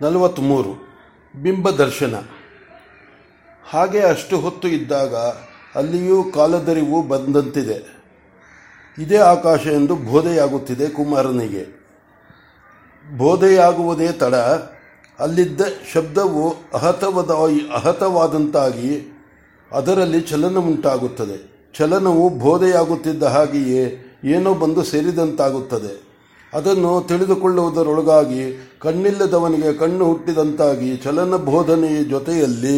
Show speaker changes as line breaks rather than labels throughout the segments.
ನಲವತ್ತ್ಮೂರು ಬಿಂಬ ದರ್ಶನ. ಹಾಗೆ ಅಷ್ಟು ಹೊತ್ತು ಇದ್ದಾಗ ಅಲ್ಲಿಯೂ ಕಾಲದರಿವು ಬಂದಂತಿದೆ. ಇದೇ ಆಕಾಶ ಎಂದು ಬೋಧೆಯಾಗುತ್ತಿದೆ ಕುಮಾರನಿಗೆ. ಬೋಧೆಯಾಗುವುದೇ ತಡ, ಅಲ್ಲಿದ್ದ ಶಬ್ದವು ಅಹತವದ ಅಹತವಾದಂತಾಗಿ ಅದರಲ್ಲಿ ಚಲನ ಉಂಟಾಗುತ್ತದೆ. ಚಲನವು ಬೋಧೆಯಾಗುತ್ತಿದ್ದ ಹಾಗೆಯೇ ಏನೋ ಬಂದು ಸೇರಿದಂತಾಗುತ್ತದೆ. ಅದನ್ನು ತಿಳಿದುಕೊಳ್ಳುವುದರೊಳಗಾಗಿ ಕಣ್ಣಿಲ್ಲದವನಿಗೆ ಕಣ್ಣು ಹುಟ್ಟಿದಂತಾಗಿ ಚಲನ ಬೋಧನೆಯ ಜೊತೆಯಲ್ಲಿ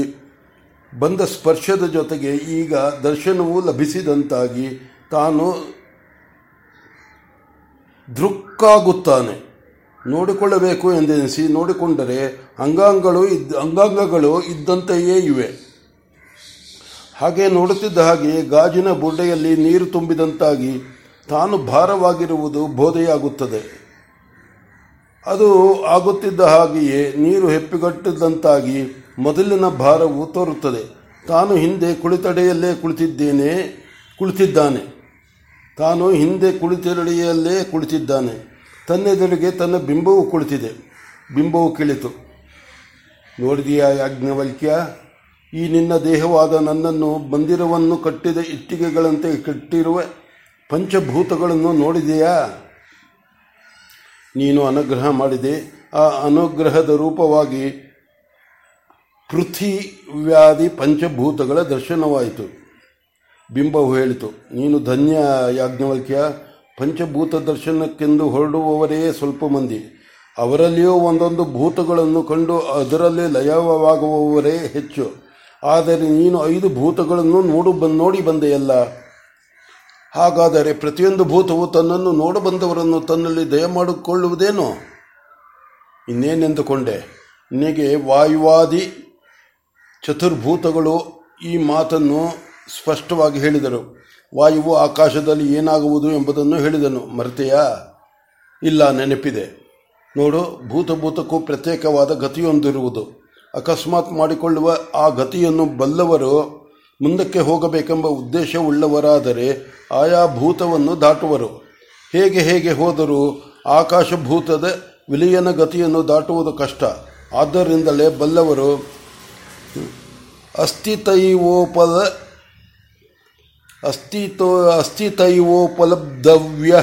ಬಂದ ಸ್ಪರ್ಶದ ಜೊತೆಗೆ ಈಗ ದರ್ಶನವು ಲಭಿಸಿದಂತಾಗಿ ತಾನು ದೃಕ್ಕಾಗುತ್ತಾನೆ. ನೋಡಿಕೊಳ್ಳಬೇಕು ಎಂದೆನಿಸಿ ನೋಡಿಕೊಂಡರೆ ಅಂಗಾಂಗಗಳು ಇದ್ದ, ಅಂಗಾಂಗಗಳು ಇದ್ದಂತೆಯೇ ಇವೆ. ಹಾಗೆ ನೋಡುತ್ತಿದ್ದ ಹಾಗೆ ಗಾಜಿನ ಬುಡ್ಡೆಯಲ್ಲಿ ನೀರು ತುಂಬಿದಂತಾಗಿ ತಾನು ಭಾರವಾಗಿರುವುದು ಬೋಧೆಯಾಗುತ್ತದೆ. ಅದು ಆಗುತ್ತಿದ್ದ ಹಾಗೆಯೇ ನೀರು ಹೆಪ್ಪಿಗಟ್ಟಿದಂತಾಗಿ ಮೊದಲಿನ ಭಾರವು ತೋರುತ್ತದೆ. ತಾನು ಹಿಂದೆ ಕುಳಿತಡೆಯಲ್ಲೇ ಕುಳಿತಿದ್ದೇನೆ, ಕುಳಿತಿದ್ದಾನೆ. ತಾನು ಹಿಂದೆ ಕುಳಿತಡೆಯಲ್ಲೇ ಕುಳಿತಿದ್ದಾನೆ. ತನ್ನೆದುರಿಗೆ ತನ್ನ ಬಿಂಬವು ಕುಳಿತಿದೆ. ಬಿಂಬವು ಕಿಳಿತು. ನೋಡಿದೆಯಾ ಯಾಜ್ಞವಲ್ಕ್ಯ, ಈ ನಿನ್ನ ದೇಹವಾದ ನನ್ನನ್ನು ಬಂದಿರವನ್ನು ಕಟ್ಟಿದ ಇಟ್ಟಿಗೆಗಳಂತೆ ಕಟ್ಟಿರುವ ಪಂಚಭೂತಗಳನ್ನು ನೋಡಿದೆಯಾ? ನೀನು ಅನುಗ್ರಹ ಮಾಡಿದೆ. ಆ ಅನುಗ್ರಹದ ರೂಪವಾಗಿ ಪೃಥ್ವಿವ್ಯಾಧಿ ಪಂಚಭೂತಗಳ ದರ್ಶನವಾಯಿತು. ಬಿಂಬವು ಹೇಳಿತು, ನೀನು ಧನ್ಯ ಯಾಜ್ಞವಲ್ಕ್ಯ, ಪಂಚಭೂತ ದರ್ಶನಕ್ಕೆಂದು ಹೊರಡುವವರೇ ಸ್ವಲ್ಪ ಮಂದಿ. ಅವರಲ್ಲಿಯೂ ಒಂದೊಂದು ಭೂತಗಳನ್ನು ಕಂಡು ಅದರಲ್ಲಿ ಲಯವಾಗುವವರೇ ಹೆಚ್ಚು. ಆದರೆ ನೀನು ಐದು ಭೂತಗಳನ್ನು ನೋಡು ನೋಡಿ ಬಂದೆಯಲ್ಲ. ಹಾಗಾದರೆ ಪ್ರತಿಯೊಂದು ಭೂತವು ತನ್ನನ್ನು ನೋಡಬಂದವರನ್ನು ತನ್ನಲ್ಲಿ ದಯ ಮಾಡಿಕೊಳ್ಳುವುದೇನೋ ಇನ್ನೇನೆಂದುಕೊಂಡೆ? ನಿನಗೆ ವಾಯುವಾದಿ ಚತುರ್ಭೂತಗಳು ಈ ಮಾತನ್ನು ಸ್ಪಷ್ಟವಾಗಿ ಹೇಳಿದರು. ವಾಯುವು ಆಕಾಶದಲ್ಲಿ ಏನಾಗುವುದು ಎಂಬುದನ್ನು ಹೇಳಿದನು. ಮರೆತೆಯಾ? ಇಲ್ಲ, ನೆನಪಿದೆ. ನೋಡು, ಭೂತಭೂತಕ್ಕೂ ಪ್ರತ್ಯೇಕವಾದ ಗತಿಯೊಂದಿರುವುದು. ಅಕಸ್ಮಾತ್ ಮಾಡಿಕೊಳ್ಳುವ ಆ ಗತಿಯನ್ನು ಬಲ್ಲವರು ಮುಂದಕ್ಕೆ ಹೋಗಬೇಕೆಂಬ ಉದ್ದೇಶವುಳ್ಳವರಾದರೆ ಆಯಾ ಭೂತವನ್ನು ದಾಟುವರು. ಹೇಗೆ ಹೇಗೆ ಹೋದರೂ ಆಕಾಶಭೂತದ ವಿಲಯನ ಗತಿಯನ್ನು ದಾಟುವುದು ಕಷ್ಟ. ಆದ್ದರಿಂದಲೇ ಬಲ್ಲವರು ಅಸ್ಥಿತೈವೋಪಲ ಅಸ್ಥಿತೋ ಅಸ್ಥಿತೈವೋಪಲಬ್ಧವ್ಯ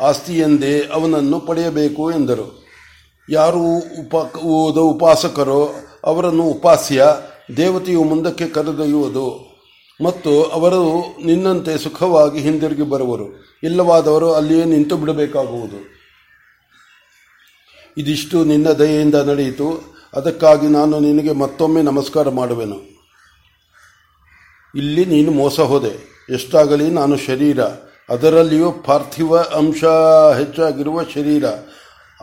ಆಸ್ತಿ ಎಂದೇ ಅವನನ್ನು ಪಡೆಯಬೇಕು ಎಂದರು. ಯಾರು ಉಪ ಉಪಾಸಕರೋ ಅವರನ್ನು ಉಪಾಸ್ಯ ದೇವತೆಯು ಮುಂದಕ್ಕೆ ಕರೆದೊಯ್ಯುವುದು ಮತ್ತು ಅವರು ನಿನ್ನಂತೆ ಸುಖವಾಗಿ ಹಿಂದಿರುಗಿ ಬರುವರು. ಇಲ್ಲವಾದವರು ಅಲ್ಲಿಯೇ ನಿಂತು ಬಿಡಬೇಕಾಗುವುದು. ಇದಿಷ್ಟು ನಿನ್ನ ದಯೆಯಿಂದ ನಡೆಯಿತು. ಅದಕ್ಕಾಗಿ ನಾನು ನಿನಗೆ ಮತ್ತೊಮ್ಮೆ ನಮಸ್ಕಾರ ಮಾಡುವೆನು. ಇಲ್ಲಿ ನೀನು ಮೋಸ ಹೋದೆ. ಎಷ್ಟಾಗಲಿ ನಾನು ಶರೀರ. ಅದರಲ್ಲಿಯೂ ಪಾರ್ಥಿವ ಅಂಶ ಹೆಚ್ಚಾಗಿರುವ ಶರೀರ.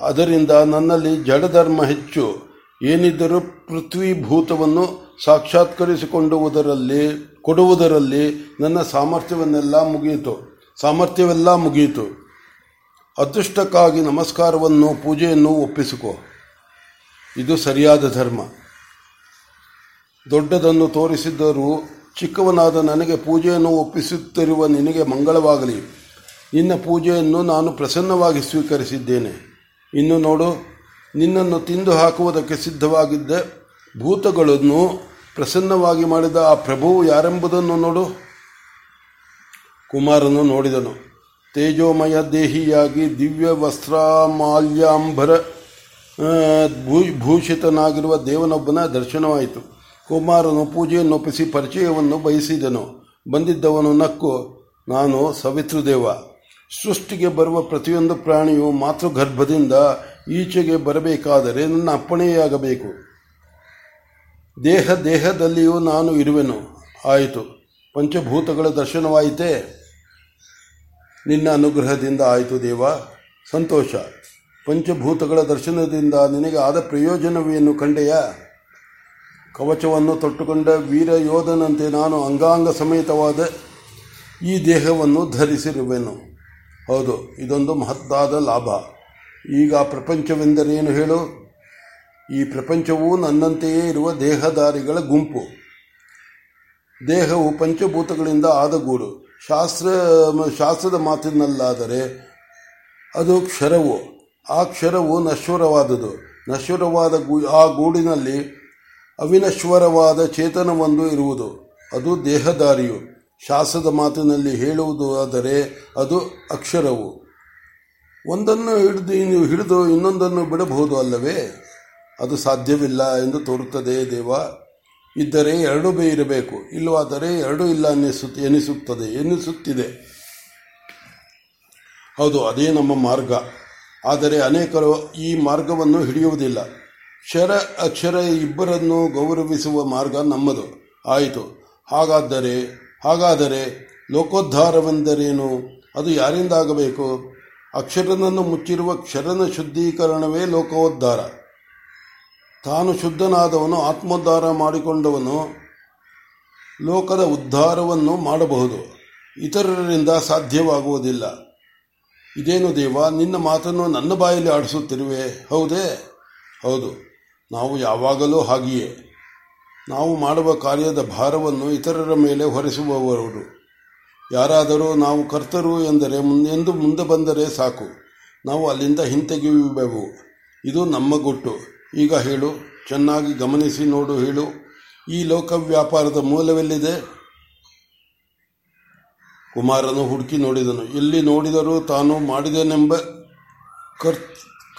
ಅದರಿಂದ ನನ್ನಲ್ಲಿ ಜಡಧರ್ಮ ಹೆಚ್ಚು. ಏನಿದ್ದರೂ ಪೃಥ್ವೀಭೂತವನ್ನು ಸಾಕ್ಷಾತ್ಕರಿಸಿಕೊಂಡುವುದರಲ್ಲಿ, ಕೊಡುವುದರಲ್ಲಿ ನನ್ನ ಸಾಮರ್ಥ್ಯವನ್ನೆಲ್ಲ ಮುಗಿಯಿತು. ಸಾಮರ್ಥ್ಯವೆಲ್ಲ ಮುಗಿಯಿತು. ಅದೃಷ್ಟಕ್ಕಾಗಿ ನಮಸ್ಕಾರವನ್ನು, ಪೂಜೆಯನ್ನು ಒಪ್ಪಿಸಿಕೊ. ಇದು ಸರಿಯಾದ ಧರ್ಮ. ದೊಡ್ಡದನ್ನು ತೋರಿಸಿದ್ದರೂ ಚಿಕ್ಕವನಾದ ನನಗೆ ಪೂಜೆಯನ್ನು ಒಪ್ಪಿಸುತ್ತಿರುವ ನಿನಗೆ ಮಂಗಳವಾಗಲಿ. ನಿನ್ನ ಪೂಜೆಯನ್ನು ನಾನು ಪ್ರಸನ್ನವಾಗಿ ಸ್ವೀಕರಿಸಿದ್ದೇನೆ. ಇನ್ನು ನೋಡು ನಿನ್ನನ್ನು ತಿಂದು ಹಾಕುವುದಕ್ಕೆ ಸಿದ್ಧವಾಗಿದ್ದ ಭೂತಗಳನ್ನು ಪ್ರಸನ್ನವಾಗಿ ಮಾಡಿದ ಆ ಪ್ರಭುವು ಯಾರೆಂಬುದನ್ನು ನೋಡು. ಕುಮಾರನು ನೋಡಿದನು. ತೇಜೋಮಯ ದೇಹಿಯಾಗಿ ದಿವ್ಯ ವಸ್ತ್ರಮಾಲ್ಯಾಂಬರ ಭೂಷಿತನಾಗಿರುವ ದೇವನೊಬ್ಬನ ದರ್ಶನವಾಯಿತು. ಕುಮಾರನು ಪೂಜೆಯನ್ನು ಒಪ್ಪಿಸಿ ಪರಿಚಯವನ್ನು ಬಯಸಿದನು. ಬಂದಿದ್ದವನು, ನಕ್ಕು, ನಾನು ಸವಿತೃದೇವ. ಸೃಷ್ಟಿಗೆ ಬರುವ ಪ್ರತಿಯೊಂದು ಪ್ರಾಣಿಯು ಮಾತೃಗರ್ಭದಿಂದ ಈಚೆಗೆ ಬರಬೇಕಾದರೆ ನನ್ನ ಅಪ್ಪಣೆಯಾಗಬೇಕು. ದೇಹ ದೇಹದಲ್ಲಿಯೂ ನಾನು ಇರುವೆನು. ಆಯಿತು. ಪಂಚಭೂತಗಳ ದರ್ಶನವಾಯಿತೇ? ನಿನ್ನ ಅನುಗ್ರಹದಿಂದ ಆಯಿತು ದೇವ. ಸಂತೋಷ. ಪಂಚಭೂತಗಳ ದರ್ಶನದಿಂದ ನಿನಗೆ ಆದ ಪ್ರಯೋಜನವೇನು ಕಂಡೆಯ? ಕವಚವನ್ನು ತೊಟ್ಟುಕೊಂಡ ವೀರ ಯೋಧನಂತೆ ನಾನು ಅಂಗಾಂಗ ಸಮೇತವಾದ ಈ ದೇಹವನ್ನು ಧರಿಸಿರುವೆನು. ಹೌದು, ಇದೊಂದು ಮಹತ್ತಾದ ಲಾಭ. ಈಗ ಪ್ರಪಂಚವೆಂದರೇನು ಹೇಳು? ಈ ಪ್ರಪಂಚವು ನನ್ನಂತೆಯೇ ಇರುವ ದೇಹದಾರಿಗಳ ಗುಂಪು. ದೇಹವು ಪಂಚಭೂತಗಳಿಂದ ಆದ ಗೂಡು ಶಾಸ್ತ್ರ, ಶಾಸ್ತ್ರದ ಮಾತಿನಲ್ಲಾದರೆ ಅದು ಕ್ಷರವು. ಆ ಕ್ಷರವು ನಶ್ವರವಾದುದು. ನಶ್ವರವಾದ ಆ ಗೂಡಿನಲ್ಲಿ ಅವಿನಶ್ವರವಾದ ಚೇತನವೊಂದು ಇರುವುದು. ಅದು ದೇಹದಾರಿಯು. ಶಾಸ್ತ್ರದ ಮಾತಿನಲ್ಲಿ ಹೇಳುವುದು ಆದರೆ ಅದು ಅಕ್ಷರವು. ಒಂದನ್ನು ಹಿಡಿದು ನೀವು ಹಿಡಿದು ಇನ್ನೊಂದನ್ನು ಬಿಡಬಹುದು ಅಲ್ಲವೇ? ಅದು ಸಾಧ್ಯವಿಲ್ಲ ಎಂದು ತೋರುತ್ತದೆ ದೇವ. ಇದ್ದರೆ ಎರಡು ಬೇ ಇರಬೇಕು. ಇಲ್ಲವಾದರೆ ಎರಡೂ ಇಲ್ಲ ಅನ್ನಿಸು ಎನಿಸುತ್ತದೆ, ಎನಿಸುತ್ತಿದೆ. ಹೌದು, ಅದೇ ನಮ್ಮ ಮಾರ್ಗ. ಆದರೆ ಅನೇಕರು ಈ ಮಾರ್ಗವನ್ನು ಹಿಡಿಯುವುದಿಲ್ಲ. ಕ್ಷರ, ಅಕ್ಷರ ಇಬ್ಬರನ್ನು ಗೌರವಿಸುವ ಮಾರ್ಗ ನಮ್ಮದು. ಆಯಿತು. ಹಾಗಾದರೆ ಹಾಗಾದರೆ ಲೋಕೋದ್ಧಾರವೆಂದರೇನು? ಅದು ಯಾರಿಂದಾಗಬೇಕು? ಅಕ್ಷರನನ್ನು ಮುಚ್ಚಿರುವ ಕ್ಷರನ ಶುದ್ಧೀಕರಣವೇ ಲೋಕೋದ್ಧಾರ. ತಾನು ಶುದ್ಧನಾದವನು, ಆತ್ಮೋದ್ಧಾರ ಮಾಡಿಕೊಂಡವನು, ಲೋಕದ ಉದ್ಧಾರವನ್ನು ಮಾಡಬಹುದು. ಇತರರಿಂದ ಸಾಧ್ಯವಾಗುವುದಿಲ್ಲ. ಇದೇನು ದೇವ, ನಿನ್ನ ಮಾತನ್ನು ನನ್ನ ಬಾಯಲ್ಲಿ ಆಡಿಸುತ್ತಿರುವೆ? ಹೌದೇ? ಹೌದು. ನಾವು ಯಾವಾಗಲೂ ಹಾಗೆಯೇ. ನಾವು ಮಾಡುವ ಕಾರ್ಯದ ಭಾರವನ್ನು ಇತರರ ಮೇಲೆ ಹೊರಿಸುವವರು. ಯಾರಾದರೂ ನಾವು ಕರ್ತರು ಎಂದರೆ ಮುಂದೆಂದು ಮುಂದೆ ಬಂದರೆ ಸಾಕು. ನಾವು ಅಲ್ಲಿಂದ ಹಿಂತೆಗೆಯುವೆವು ಇದು ನಮ್ಮ ಗುಟ್ಟು. ಈಗ ಹೇಳು, ಚೆನ್ನಾಗಿ ಗಮನಿಸಿ ನೋಡು, ಹೇಳು. ಈ ಲೋಕ ವ್ಯಾಪಾರದ ಮೂಲವೆಲ್ಲಿದೆ? ಕುಮಾರನು ಹುಡುಕಿ ನೋಡಿದನು. ಎಲ್ಲಿ ನೋಡಿದರೂ ತಾನು ಮಾಡಿದನೆಂಬ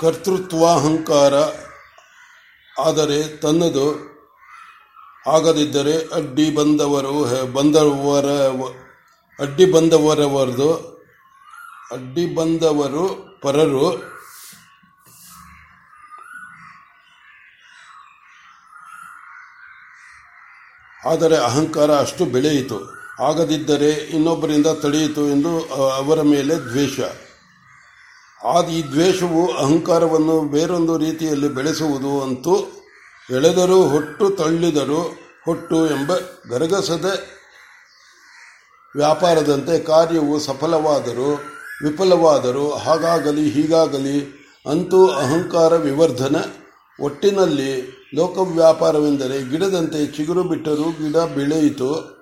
ಕರ್ತೃತ್ವಾಹಂಕಾರ. ಆದರೆ ತನ್ನದು ಆಗದಿದ್ದರೆ ಅಡ್ಡಿ ಬಂದವರು, ಬಂದವರ ಅಡ್ಡಿ ಬಂದವರವರದು, ಅಡ್ಡಿ ಬಂದವರು ಪರರು, ಆದರೆ ಅಹಂಕಾರ ಅಷ್ಟು ಬೆಳೆಯಿತು. ಆಗದಿದ್ದರೆ ಇನ್ನೊಬ್ಬರಿಂದ ತಡೆಯಿತು ಎಂದು ಅವರ ಮೇಲೆ ದ್ವೇಷ. ಆದ ಈ ದ್ವೇಷವು ಅಹಂಕಾರವನ್ನು ಬೇರೊಂದು ರೀತಿಯಲ್ಲಿ ಬೆಳೆಸುವುದು ಅಂತೂ, ಎಳೆದರೂ ಹೊಟ್ಟು ತಳ್ಳಿದರು ಹೊಟ್ಟು ಎಂಬ ಗರಗಸದ ವ್ಯಾಪಾರದಂತೆ ಕಾರ್ಯವು ಸಫಲವಾದರೂ, ವಿಫಲವಾದರೂ, ಹಾಗಾಗಲಿ, ಹೀಗಾಗಲಿ, ಅಂತೂ ಅಹಂಕಾರ ವಿವರ್ಧನ, ಒಟ್ಟಿನಲ್ಲಿ ಲೋಕವ್ಯಾಪಾರವೆಂದರೆ ಗಿಡದಂತೆ ಚಿಗುರು ಬಿಟ್ಟರೂ ಗಿಡ ಬೆಳೆಯಿತು,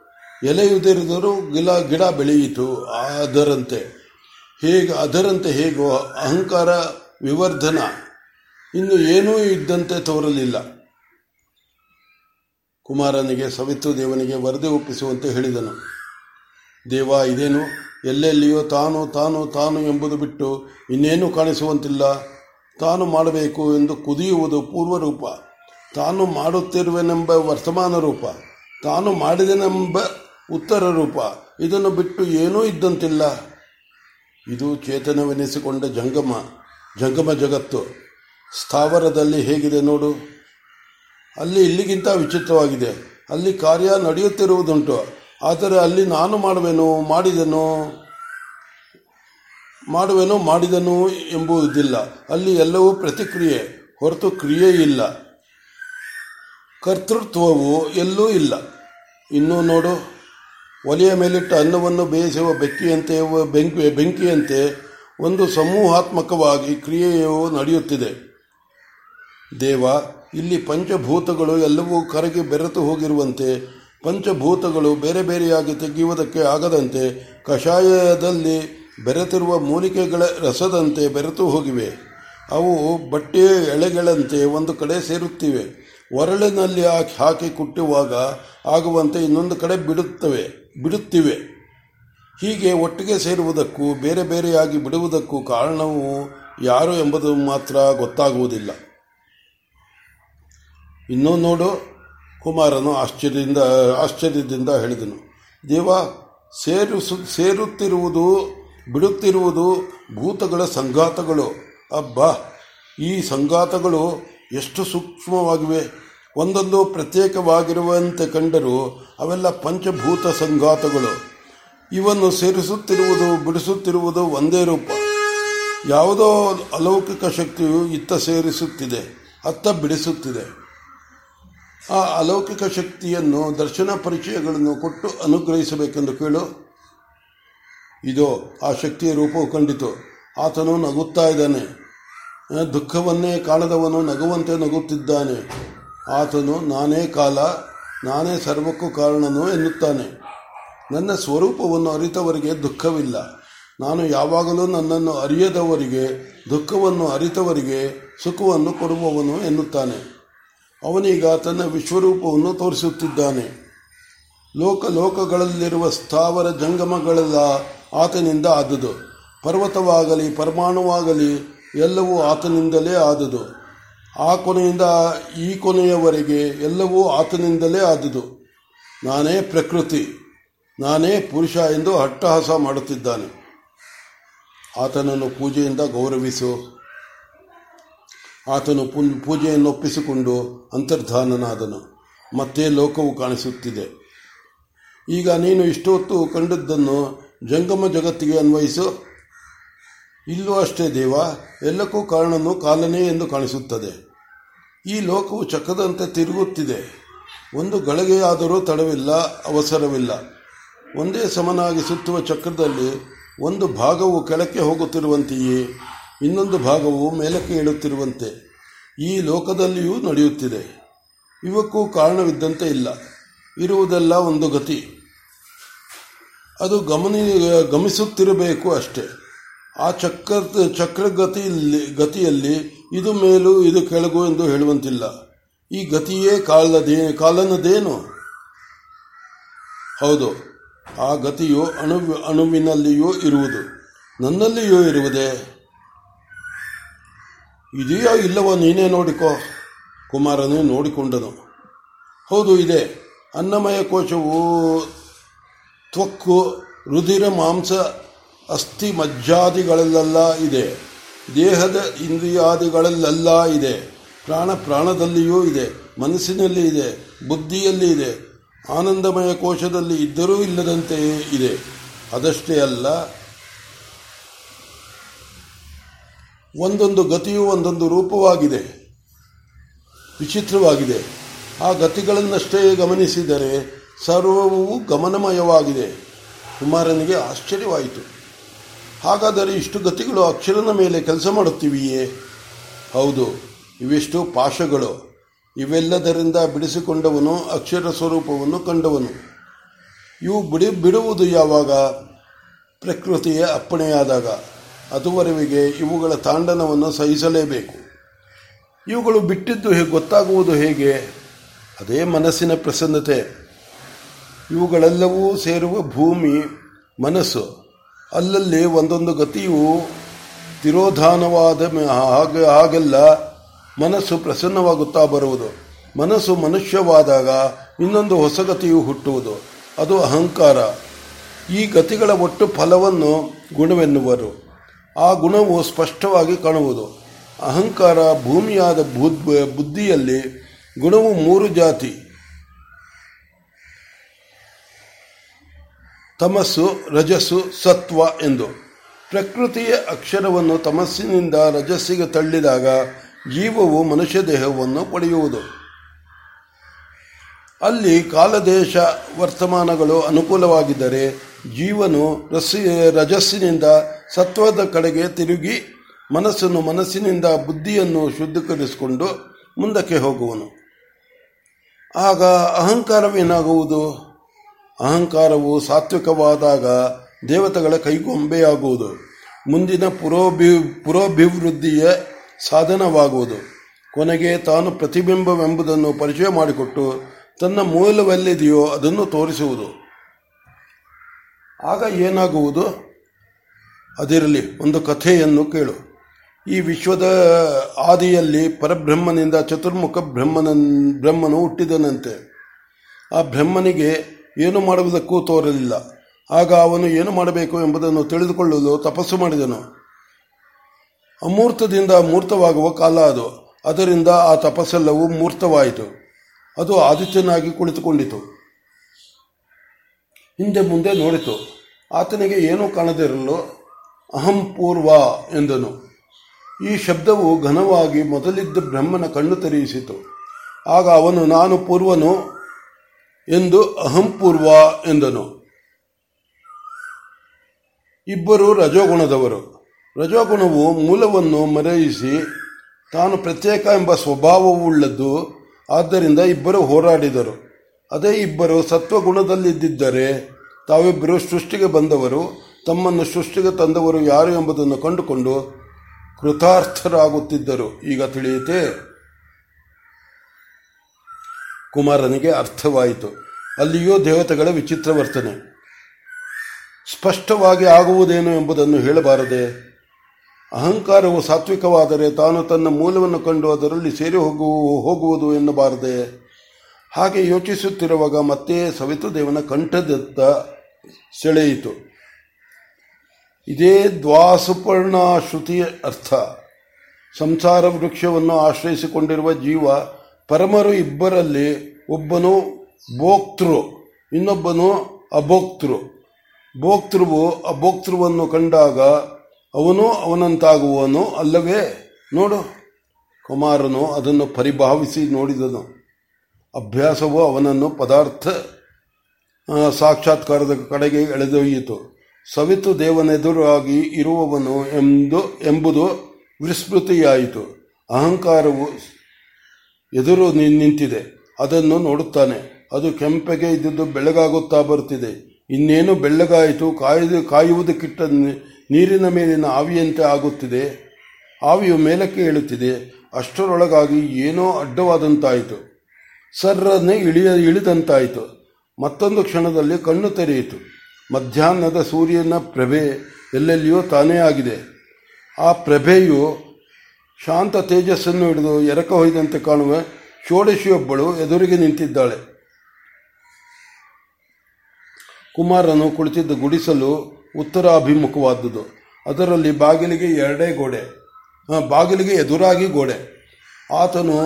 ಎಲೆಯುದಿರಿದರೂ ಗಿಡ ಗಿಡ ಬೆಳೆಯಿತು, ಅದರಂತೆ. ಹೇಗೆ, ಅದರಂತೆ ಹೇಗೋ ಅಹಂಕಾರ ವಿವರ್ಧನ. ಇನ್ನು ಏನೂ ಇದ್ದಂತೆ ತೋರಲಿಲ್ಲ. ಕುಮಾರನಿಗೆ, ಸವಿತು ದೇವನಿಗೆ ವರದಿ ಒಪ್ಪಿಸುವಂತೆ ಹೇಳಿದನು. ದೇವ, ಇದೇನು? ಎಲ್ಲೆಲ್ಲಿಯೋ ತಾನು ತಾನು ತಾನು ಎಂಬುದು ಬಿಟ್ಟು ಇನ್ನೇನು ಕಾಣಿಸುವಂತಿಲ್ಲ. ತಾನು ಮಾಡಬೇಕು ಎಂದು ಕುದಿಯುವುದು ಪೂರ್ವರೂಪ. ತಾನು ಮಾಡುತ್ತಿರುವೆನೆಂಬ ವರ್ತಮಾನ ರೂಪ. ತಾನು ಮಾಡಿದನೆಂಬ ಉತ್ತರ ರೂಪ. ಇದನ್ನು ಬಿಟ್ಟು ಏನೂ ಇದ್ದಂತಿಲ್ಲ. ಇದು ಚೇತನವೆನಿಸಿಕೊಂಡ ಜಂಗಮ ಜಂಗಮ ಜಗತ್ತು. ಸ್ಥಾವರದಲ್ಲಿ ಹೇಗಿದೆ ನೋಡು. ಅಲ್ಲಿ ಇಲ್ಲಿಗಿಂತ ವಿಚಿತ್ರವಾಗಿದೆ. ಅಲ್ಲಿ ಕಾರ್ಯ ನಡೆಯುತ್ತಿರುವುದುಂಟು. ಆದರೆ ಅಲ್ಲಿ ನಾನು ಮಾಡುವೆನು, ಮಾಡಿದೆನು, ಮಾಡುವೆನು, ಮಾಡಿದನು ಎಂಬುದಿಲ್ಲ. ಅಲ್ಲಿ ಎಲ್ಲವೂ ಪ್ರತಿಕ್ರಿಯೆ, ಹೊರತು ಕ್ರಿಯೆ ಇಲ್ಲ. ಕರ್ತೃತ್ವವು ಎಲ್ಲೂ ಇಲ್ಲ. ಇನ್ನೂ ನೋಡು, ಒಲೆಯ ಮೇಲಿಟ್ಟ ಅನ್ನವನ್ನು ಬೇಯಿಸುವ ಬೆಕ್ಕಿಯಂತೆ, ಬೆಂಕಿ, ಬೆಂಕಿಯಂತೆ ಒಂದು ಸಮೂಹಾತ್ಮಕವಾಗಿ ಕ್ರಿಯೆಯು ನಡೆಯುತ್ತಿದೆ. ದೇವ, ಇಲ್ಲಿ ಪಂಚಭೂತಗಳು ಎಲ್ಲವೂ ಕರಗಿ ಬೆರೆತು ಹೋಗಿರುವಂತೆ ಪಂಚಭೂತಗಳು ಬೇರೆ ಬೇರೆಯಾಗಿ ತೆಗೆಯುವುದಕ್ಕೆ ಆಗದಂತೆ ಕಷಾಯದಲ್ಲಿ ಬೆರೆತಿರುವ ಮೂಲಿಕೆಗಳ ರಸದಂತೆ ಬೆರೆತು ಹೋಗಿವೆ. ಅವು ಬಟ್ಟೆಯ ಎಳೆಗಳಂತೆ ಒಂದು ಕಡೆ ಸೇರುತ್ತಿವೆ. ಒರಳಿನಲ್ಲಿ ಹಾಕಿ ಕುಟ್ಟುವಾಗ ಆಗುವಂತೆ ಇನ್ನೊಂದು ಕಡೆ ಬಿಡುತ್ತವೆ, ಬಿಡುತ್ತಿವೆ. ಹೀಗೆ ಒಟ್ಟಿಗೆ ಸೇರುವುದಕ್ಕೂ ಬೇರೆ ಬೇರೆಯಾಗಿ ಬಿಡುವುದಕ್ಕೂ ಕಾರಣವು ಯಾರು ಎಂಬುದು ಮಾತ್ರ ಗೊತ್ತಾಗುವುದಿಲ್ಲ. ಇನ್ನೂ ನೋಡು. ಕುಮಾರನು ಆಶ್ಚರ್ಯದಿಂದ ಆಶ್ಚರ್ಯದಿಂದ ಹೇಳಿದನು. ದೇವ ಸೇರಿಸು ಸೇರುತ್ತಿರುವುದು, ಬಿಡುತ್ತಿರುವುದು ಭೂತಗಳ ಸಂಘಾತಗಳು. ಅಬ್ಬಾ, ಈ ಸಂಘಾತಗಳು ಎಷ್ಟು ಸೂಕ್ಷ್ಮವಾಗಿವೆ. ಒಂದೊಂದು ಪ್ರತ್ಯೇಕವಾಗಿರುವಂತೆ ಕಂಡರೂ ಅವೆಲ್ಲ ಪಂಚಭೂತ ಸಂಘಾತಗಳು. ಇವನ್ನು ಸೇರಿಸುತ್ತಿರುವುದು, ಬಿಡಿಸುತ್ತಿರುವುದು ಒಂದೇ ರೂಪ. ಯಾವುದೋ ಅಲೌಕಿಕ ಶಕ್ತಿಯು ಇತ್ತ ಸೇರಿಸುತ್ತಿದೆ, ಅತ್ತ ಬಿಡಿಸುತ್ತಿದೆ. ಆ ಅಲೌಕಿಕ ಶಕ್ತಿಯನ್ನು ದರ್ಶನ ಪರಿಚಯಗಳನ್ನು ಕೊಟ್ಟು ಅನುಗ್ರಹಿಸಬೇಕೆಂದು ಕೇಳು. ಇದು, ಆ ಶಕ್ತಿಯ ರೂಪವು ಕಂಡಿತು. ಆತನು ನಗುತ್ತಾ ಇದ್ದಾನೆ. ದುಃಖವನ್ನೇ ಕಾಣದವನು ನಗುವಂತೆ ನಗುತ್ತಿದ್ದಾನೆ. ಆತನು, ನಾನೇ ಕಾಲ, ನಾನೇ ಸರ್ವಕ್ಕೂ ಕಾರಣನು ಎನ್ನುತ್ತಾನೆ. ನನ್ನ ಸ್ವರೂಪವನ್ನು ಅರಿತವರಿಗೆ ದುಃಖವಿಲ್ಲ. ನಾನು ಯಾವಾಗಲೂ ನನ್ನನ್ನು ಅರಿಯದವರಿಗೆ, ದುಃಖವನ್ನು ಅರಿತವರಿಗೆ ಸುಖವನ್ನು ಕೊಡುವವನು ಎನ್ನುತ್ತಾನೆ. ಅವನೀಗ ತನ್ನ ವಿಶ್ವರೂಪವನ್ನು ತೋರಿಸುತ್ತಿದ್ದಾನೆ. ಲೋಕ ಲೋಕಗಳಲ್ಲಿರುವ ಸ್ಥಾವರ ಜಂಗಮಗಳೆಲ್ಲ ಆತನಿಂದ ಆದುದು. ಪರ್ವತವಾಗಲಿ, ಪರಮಾಣುವಾಗಲಿ ಎಲ್ಲವೂ ಆತನಿಂದಲೇ ಆದುದು. ಆ ಕೊನೆಯಿಂದ ಈ ಕೊನೆಯವರೆಗೆ ಎಲ್ಲವೂ ಆತನಿಂದಲೇ ಆದುದು. ನಾನೇ ಪ್ರಕೃತಿ, ನಾನೇ ಪುರುಷ ಎಂದು ಹಟ್ಟಹಾಸ ಮಾಡುತ್ತಿದ್ದಾನೆ. ಆತನನ್ನು ಪೂಜೆಯಿಂದ ಗೌರವಿಸು. ಆತನು ಪೂಜೆಯನ್ನು ಒಪ್ಪಿಸಿಕೊಂಡು ಅಂತರ್ಧಾನನಾದನು. ಮತ್ತೆ ಲೋಕವು ಕಾಣಿಸುತ್ತಿದೆ. ಈಗ ನೀನು ಇಷ್ಟೊತ್ತು ಕಂಡದ್ದನ್ನು ಜಂಗಮ ಜಗತ್ತಿಗೆ ಅನ್ವಯಿಸು. ಇಲ್ಲೂ ಅಷ್ಟೇ ದೇವ, ಎಲ್ಲಕ್ಕೂ ಕಾರಣನು ಕಾಲನೇ ಎಂದು ಕಾಣಿಸುತ್ತದೆ. ಈ ಲೋಕವು ಚಕ್ರದಂತೆ ತಿರುಗುತ್ತಿದೆ. ಒಂದು ಗಳಿಗೆಯಾದರೂ ತಡವಿಲ್ಲ, ಅವಸರವಿಲ್ಲ. ಒಂದೇ ಸಮನಾಗಿ ಸುತ್ತುವ ಚಕ್ರದಲ್ಲಿ ಒಂದು ಭಾಗವು ಕೆಳಕ್ಕೆ ಹೋಗುತ್ತಿರುವಂತೆಯೇ ಇನ್ನೊಂದು ಭಾಗವು ಮೇಲಕ್ಕೆ ಏಳುತ್ತಿರುವಂತೆ. ಈ ಲೋಕದಲ್ಲಿಯೂ ನಡೆಯುತ್ತಿದೆ. ಇವಕ್ಕೂ ಕಾರಣವಿದ್ದಂತೆ ಇಲ್ಲ. ಇರುವುದೆಲ್ಲ ಒಂದು ಗತಿ. ಅದು ಗಮನಿ, ಗಮಿಸುತ್ತಿರಬೇಕು ಅಷ್ಟೇ. ಆ ಚಕ್ರ ಚಕ್ರಗತಿಯಲ್ಲಿ ಗತಿಯಲ್ಲಿ ಇದು ಮೇಲು, ಇದು ಕೆಳಗು ಎಂದು ಹೇಳುವಂತಿಲ್ಲ. ಈ ಗತಿಯೇ ಕಾಲದೇ, ಕಾಲನದೇನು? ಹೌದು, ಆ ಗತಿಯು ಅಣು, ಅಣುವಿನಲ್ಲಿಯೂ ಇರುವುದು. ನನ್ನಲ್ಲಿಯೂ ಇರುವುದೇ? ಇದೆಯೋ ಇಲ್ಲವೋ ನೀನೇ ನೋಡಿಕೋ. ಕುಮಾರನು ನೋಡಿಕೊಂಡನು. ಹೌದು, ಇದೆ. ಅನ್ನಮಯ ಕೋಶವು ತ್ವಕ್ಕು, ರುಧಿರ, ಮಾಂಸ, ಅಸ್ಥಿ ಮಜ್ಜಾದಿಗಳಲ್ಲೆಲ್ಲ ಇದೆ. ದೇಹದ ಇಂದ್ರಿಯಾದಿಗಳಲ್ಲೆಲ್ಲ ಇದೆ. ಪ್ರಾಣ ಪ್ರಾಣದಲ್ಲಿಯೂ ಇದೆ. ಮನಸ್ಸಿನಲ್ಲಿ ಇದೆ. ಬುದ್ಧಿಯಲ್ಲಿ ಇದೆ. ಆನಂದಮಯ ಕೋಶದಲ್ಲಿ ಇದ್ದರೂ ಇಲ್ಲದಂತೆಯೇ ಇದೆ. ಅದಷ್ಟೇ ಅಲ್ಲ ಒಂದೊಂದು ಗತಿಯು ಒಂದೊಂದು ರೂಪವಾಗಿದೆ. ವಿಚಿತ್ರವಾಗಿದೆ. ಆ ಗತಿಗಳನ್ನಷ್ಟೇ ಗಮನಿಸಿದರೆ ಸರ್ವವೂ ಗಮನಮಯವಾಗಿದೆ. ಕುಮಾರನಿಗೆ ಆಶ್ಚರ್ಯವಾಯಿತು. ಹಾಗಾದರೆ ಇಷ್ಟು ಗತಿಗಳು ಅಕ್ಷರನ ಮೇಲೆ ಕೆಲಸ ಮಾಡುತ್ತಿವೆಯೇ? ಹೌದು, ಇವೆಷ್ಟು ಪಾಶಗಳು. ಇವೆಲ್ಲದರಿಂದ ಬಿಡಿಸಿಕೊಂಡವನು ಅಕ್ಷರ ಸ್ವರೂಪವನ್ನು ಕಂಡವನು. ಇವು ಬಿಡಿ, ಬಿಡುವುದು ಯಾವಾಗ? ಪ್ರಕೃತಿಯ ಅಪ್ಪಣೆಯಾದಾಗ. ಅದುವರೆವಿಗೆ ಇವುಗಳ ತಾಂಡನವನ್ನು ಸಹಿಸಲೇಬೇಕು. ಇವುಗಳು ಬಿಟ್ಟಿದ್ದು ಹೇಗೆ ಗೊತ್ತಾಗುವುದು ಹೇಗೆ? ಅದೇ ಮನಸ್ಸಿನ ಪ್ರಸನ್ನತೆ. ಇವುಗಳೆಲ್ಲವೂ ಸೇರುವ ಭೂಮಿ, ಮನಸ್ಸು. ಅಲ್ಲಲ್ಲಿ ಒಂದೊಂದು ಗತಿಯು ತಿರೋಧಾನವಾದ ಹಾಗೆ, ಹಾಗೆಲ್ಲ ಮನಸ್ಸು ಪ್ರಸನ್ನವಾಗುತ್ತಾ ಬರುವುದು. ಮನಸ್ಸು ಮನುಷ್ಯವಾದಾಗ ಇನ್ನೊಂದು ಹೊಸ ಗತಿಯು ಹುಟ್ಟುವುದು. ಅದು ಅಹಂಕಾರ. ಈ ಗತಿಗಳ ಒಟ್ಟು ಫಲವನ್ನು ಗುಣವೆನ್ನುವರು. ಆ ಗುಣವು ಸ್ಪಷ್ಟವಾಗಿ ಕಾಣುವುದು. ಅಹಂಕಾರ ಭೂಮಿಯಾದ ಬುದ್ಧಿಯಲ್ಲಿ ಗುಣವು ಮೂರು ಜಾತಿ. ತಮಸ್ಸು, ರಜಸ್ಸು, ಸತ್ವ ಎಂದು. ಪ್ರಕೃತಿಯ ಅಕ್ಷರವನ್ನು ತಮಸ್ಸಿನಿಂದ ರಜಸ್ಸಿಗೆ ತಳ್ಳಿದಾಗ ಜೀವವು ಮನುಷ್ಯ ದೇಹವನ್ನು ಪಡೆಯುವುದು. ಅಲ್ಲಿ ಕಾಲದೇಶ ವರ್ತಮಾನಗಳು ಅನುಕೂಲವಾಗಿದ್ದರೆ ಜೀವನು ರಸ್ಸಿ, ರಜಸ್ಸಿನಿಂದ ಸತ್ವದ ಕಡೆಗೆ ತಿರುಗಿ ಮನಸ್ಸನ್ನು ಮನಸ್ಸಿನಿಂದ ಬುದ್ಧಿಯನ್ನು ಶುದ್ಧೀಕರಿಸಿಕೊಂಡು ಮುಂದಕ್ಕೆ ಹೋಗುವನು. ಆಗ ಅಹಂಕಾರವೇನಾಗುವುದು? ಅಹಂಕಾರವು ಸಾತ್ವಿಕವಾದಾಗ ದೇವತೆಗಳ ಕೈಗೊಂಬೆಯಾಗುವುದು. ಮುಂದಿನ ಪುರೋಭಿ, ಪುರೋಭಿವೃದ್ಧಿಯ ಸಾಧನವಾಗುವುದು. ಕೊನೆಗೆ ತಾನು ಪ್ರತಿಬಿಂಬವೆಂಬುದನ್ನು ಪರಿಚಯ ಮಾಡಿಕೊಟ್ಟು ತನ್ನ ಮೂಲವೆಲ್ಲಿದೆಯೋ ಅದನ್ನು ತೋರಿಸುವುದು. ಆಗ ಏನಾಗುವುದು? ಅದಿರಲಿ, ಒಂದು ಕಥೆಯನ್ನು ಕೇಳು. ಈ ವಿಶ್ವದ ಆದಿಯಲ್ಲಿ ಪರಬ್ರಹ್ಮನಿಂದ ಚತುರ್ಮುಖ ಬ್ರಹ್ಮನ ಬ್ರಹ್ಮನು ಹುಟ್ಟಿದನಂತೆ. ಆ ಬ್ರಹ್ಮನಿಗೆ ಏನು ಮಾಡುವುದಕ್ಕೂ ತೋರಲಿಲ್ಲ. ಆಗ ಅವನು ಏನು ಮಾಡಬೇಕು ಎಂಬುದನ್ನು ತಿಳಿದುಕೊಳ್ಳಲು ತಪಸ್ಸು ಮಾಡಿದನು. ಅಮೂರ್ತದಿಂದ ಮೂರ್ತವಾಗುವ ಕಾಲ ಅದು. ಅದರಿಂದ ಆ ತಪಸ್ಸೆಲ್ಲವೂ ಮೂರ್ತವಾಯಿತು. ಅದು ಆದಿತ್ಯನಾಗಿ ಕುಳಿತುಕೊಂಡಿತು. ಹಿಂದೆ ಮುಂದೆ ನೋಡಿತು. ಆತನಿಗೆ ಏನೂ ಕಾಣದಿರಲು ಅಹಂ ಪೂರ್ವ ಎಂದನು. ಈ ಶಬ್ದವು ಘನವಾಗಿ ಮೊದಲಿದ್ದ ಬ್ರಹ್ಮನ ಕಣ್ಣು ತೆರೆಯಿಸಿತು. ಆಗ ಅವನು, ನಾನು ಪೂರ್ವನು ಎಂದು ಅಹಂಪೂರ್ವ ಎಂದನು. ಇಬ್ಬರು ರಜೋಗುಣದವರು. ರಜೋಗುಣವು ಮೂಲವನ್ನು ಮರೆಯಿಸಿ ತಾನು ಪ್ರತ್ಯೇಕ ಎಂಬ ಸ್ವಭಾವವುಳ್ಳದ್ದು ಆದ್ದರಿಂದ ಇಬ್ಬರು ಹೋರಾಡಿದರು. ಅದೇ ಇಬ್ಬರು ಸತ್ವಗುಣದಲ್ಲಿದ್ದರೆ ತಾವಿಬ್ಬರು ಸೃಷ್ಟಿಗೆ ಬಂದವರು. ತಮ್ಮನ್ನು ಸೃಷ್ಟಿಗೆ ತಂದವರು ಯಾರು ಎಂಬುದನ್ನು ಕಂಡುಕೊಂಡು ಕೃತಾರ್ಥರಾಗುತ್ತಿದ್ದರು. ಈಗ ತಿಳಿಯುತ್ತೆ, ಕುಮಾರನಿಗೆ ಅರ್ಥವಾಯಿತು. ಅಲ್ಲಿಯೂ ದೇವತೆಗಳ ವಿಚಿತ್ರ ವರ್ತನೆ ಸ್ಪಷ್ಟವಾಗಿ ಆಗುವುದೇನು ಎಂಬುದನ್ನು ಹೇಳಬಾರದೆ, ಅಹಂಕಾರವು ಸಾತ್ವಿಕವಾದರೆ ತಾನು ತನ್ನ ಮೂಲವನ್ನು ಕಂಡು ಅದರಲ್ಲಿ ಸೇರಿ ಹೋಗು, ಹೋಗುವುದು ಎನ್ನಬಾರದೆ. ಹಾಗೆ ಯೋಚಿಸುತ್ತಿರುವಾಗ ಮತ್ತೆ ಸವಿತು ದೇವನ ಕಂಠದತ್ತ ಸೆಳೆಯಿತು. ಇದೇ ದ್ವಾಸುಪರ್ಣ ಶ್ರುತಿಯ ಅರ್ಥ. ಸಂಸಾರ ವೃಕ್ಷವನ್ನು ಆಶ್ರಯಿಸಿಕೊಂಡಿರುವ ಜೀವ ಪರಮರು ಇಬ್ಬರಲ್ಲಿ ಒಬ್ಬನು ಭೋಕ್ತೃ, ಇನ್ನೊಬ್ಬನು ಅಭೋಕ್ತೃ. ಭೋಕ್ತೃವು ಅಭೋಕ್ತೃವನ್ನು ಕಂಡಾಗ ಅವನು ಅವನಂತಾಗುವನು ಅಲ್ಲವೇ? ನೋಡು. ಕುಮಾರನು ಅದನ್ನು ಪರಿಭಾವಿಸಿ ನೋಡಿದನು. ಅಭ್ಯಾಸವು ಅವನನ್ನು ಪದಾರ್ಥ ಸಾಕ್ಷಾತ್ಕಾರದ ಕಡೆಗೆ ಎಳೆದೊಯ್ಯಿತು. ಸವಿತು ದೇವನೆದುರಾಗಿ ಇರುವವನು ಎಂದು, ಎಂಬುದು ವಿಸ್ಮೃತಿಯಾಯಿತು. ಅಹಂಕಾರವು ಎದುರು ನಿಂತಿದೆ. ಅದನ್ನು ನೋಡುತ್ತಾನೆ. ಅದು ಕೆಂಪಗೆ ಇದ್ದುದು ಬೆಳಗಾಗುತ್ತಾ ಬರುತ್ತಿದೆ. ಇನ್ನೇನು ಬೆಳ್ಳಗಾಯಿತು? ಕಾಯ್ದು ಕಾಯುವುದಕ್ಕಿಟ್ಟ ನೀರಿನ ಮೇಲಿನ ಆವಿಯಂತೆ ಆಗುತ್ತಿದೆ. ಆವಿಯು ಮೇಲಕ್ಕೆ ಏಳುತ್ತಿದೆ. ಅಷ್ಟರೊಳಗಾಗಿ ಏನೋ ಅಡ್ಡವಾದಂತಾಯಿತು. ಸರ್ರನ್ನೇ ಇಳಿಯ, ಇಳಿದಂತಾಯಿತು. ಮತ್ತೊಂದು ಕ್ಷಣದಲ್ಲಿ ಕಣ್ಣು ತೆರೆಯಿತು. ಮಧ್ಯಾಹ್ನದ ಸೂರ್ಯನ ಪ್ರಭೆ ಎಲ್ಲೆಲ್ಲಿಯೂ ತಾನೇ ಆಗಿದೆ. ಆ ಪ್ರಭೆಯು ಶಾಂತ ತೇಜಸ್ಸನ್ನು ಹಿಡಿದು ಎರಕ ಹೊಯ್ದಂತೆ ಕಾಣುವ ಷೋಡಶಿಯೊಬ್ಬಳು ಎದುರಿಗೆ ನಿಂತಿದ್ದಾಳೆ. ಕುಮಾರನು ಕುಳಿತಿದ್ದ ಗುಡಿಸಲು ಉತ್ತರ ಅಭಿಮುಖವಾದುದು ಅದರಲ್ಲಿ ಬಾಗಿಲಿಗೆ ಎರಡೇ ಗೋಡೆ ಬಾಗಿಲಿಗೆ ಎದುರಾಗಿ ಗೋಡೆ. ಆತನು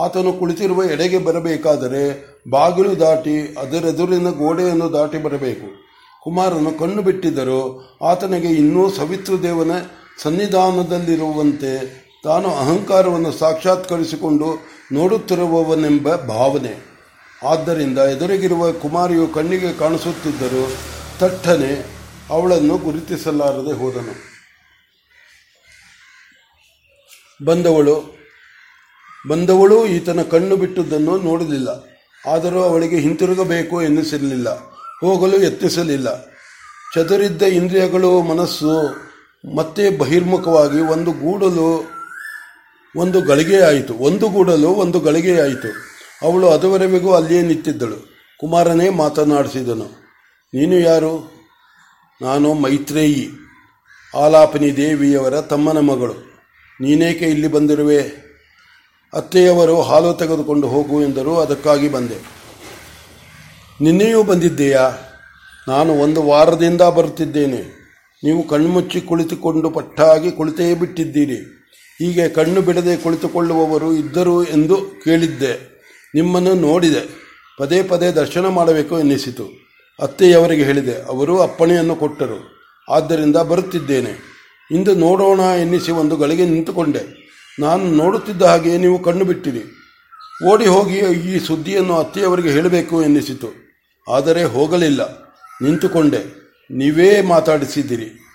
ಆತನು ಕುಳಿತಿರುವ ಎಡೆಗೆ ಬರಬೇಕಾದರೆ ಬಾಗಿಲು ದಾಟಿ ಅದರೆದುರಿನ ಗೋಡೆಯನ್ನು ದಾಟಿ ಬರಬೇಕು. ಕುಮಾರನು ಕಣ್ಣು ಬಿಟ್ಟಿದ್ದರೂ ಆತನಿಗೆ ಇನ್ನೂ ಸವಿತೃದೇವನ ಸನ್ನಿಧಾನದಲ್ಲಿರುವಂತೆ ತಾನು ಅಹಂಕಾರವನ್ನು ಸಾಕ್ಷಾತ್ಕರಿಸಿಕೊಂಡು ನೋಡುತ್ತಿರುವವನೆಂಬ ಭಾವನೆ. ಆದ್ದರಿಂದ ಎದುರಿಗಿರುವ ಕುಮಾರಿಯು ಕಣ್ಣಿಗೆ ಕಾಣಿಸುತ್ತಿದ್ದರೂ ತಟ್ಟನೆ ಅವಳನ್ನು ಗುರುತಿಸಲಾರದೆ ಹೋದನು. ಬಂದವಳು ಬಂದವಳು ಈತನ ಕಣ್ಣು ಬಿಟ್ಟುದನ್ನು ನೋಡಲಿಲ್ಲ. ಆದರೂ ಅವಳಿಗೆ ಹಿಂತಿರುಗಬೇಕು ಎನ್ನಿಸಿರಲಿಲ್ಲ, ಹೋಗಲು ಯತ್ನಿಸಲಿಲ್ಲ. ಚದುರಿದ್ದ ಇಂದ್ರಿಯಗಳು, ಮನಸ್ಸು ಮತ್ತೆ ಬಹಿರ್ಮುಖವಾಗಿ ಒಂದು ಗೂಡಲು ಒಂದು ಗಳಿಗೆಯಾಯಿತು. ಒಂದು ಗೂಡಲು ಒಂದು ಗಳಿಗೆಯಾಯಿತು. ಅವಳು ಅದುವರೆಗೂ ಅಲ್ಲಿಯೇ ನಿಂತಿದ್ದಳು. ಕುಮಾರನೇ ಮಾತನಾಡಿಸಿದನು, ನೀನು ಯಾರು? ನಾನು ಮೈತ್ರೇಯಿ, ಆಲಾಪನಿ ದೇವಿಯವರ ತಮ್ಮನ ಮಗಳು. ನೀನೇಕೆ ಇಲ್ಲಿ ಬಂದಿರುವೆ? ಅತ್ತೆಯವರು ಹಾಲು ತೆಗೆದುಕೊಂಡು ಹೋಗು ಎಂದರು, ಅದಕ್ಕಾಗಿ ಬಂದೆ. ನಿನ್ನೆಯೂ ಬಂದಿದ್ದೀಯಾ? ನಾನು ಒಂದು ವಾರದಿಂದ ಬರುತ್ತಿದ್ದೇನೆ. ನೀವು ಕಣ್ಮುಚ್ಚಿ ಕುಳಿತುಕೊಂಡು ಪಟ್ಟಾಗಿ ಕುಳಿತೇ ಬಿಟ್ಟಿದ್ದೀರಿ. ಹೀಗೆ ಕಣ್ಣು ಬಿಡದೆ ಕುಳಿತುಕೊಳ್ಳುವವರು ಇದ್ದರು ಎಂದು ಕೇಳಿದ್ದೆ. ನಿಮ್ಮನ್ನು ನೋಡಿದೆ. ಪದೇ ಪದೇ ದರ್ಶನ ಮಾಡಬೇಕು ಎನ್ನಿಸಿತು. ಅತ್ತೆಯವರಿಗೆ ಹೇಳಿದೆ. ಅವರು ಅಪ್ಪಣೆಯನ್ನು ಕೊಟ್ಟರು. ಆದ್ದರಿಂದ ಬರುತ್ತಿದ್ದೇನೆ. ಇಂದು ನೋಡೋಣ ಎನ್ನಿಸಿ ಒಂದು ಗಳಿಗೆ ನಿಂತುಕೊಂಡೆ. ನಾನು ನೋಡುತ್ತಿದ್ದ ಹಾಗೆ ನೀವು ಕಣ್ಣು ಬಿಟ್ಟಿರಿ. ಓಡಿ ಹೋಗಿ ಈ ಸುದ್ದಿಯನ್ನು ಅತ್ತೆಯವರಿಗೆ ಹೇಳಬೇಕು ಎನ್ನಿಸಿತು. ಆದರೆ ಹೋಗಲಿಲ್ಲ. ನಿಂತುಕೊಂಡೆ. ನೀವೇ ಮಾತಾಡಿಸಿದ್ದೀರಿ.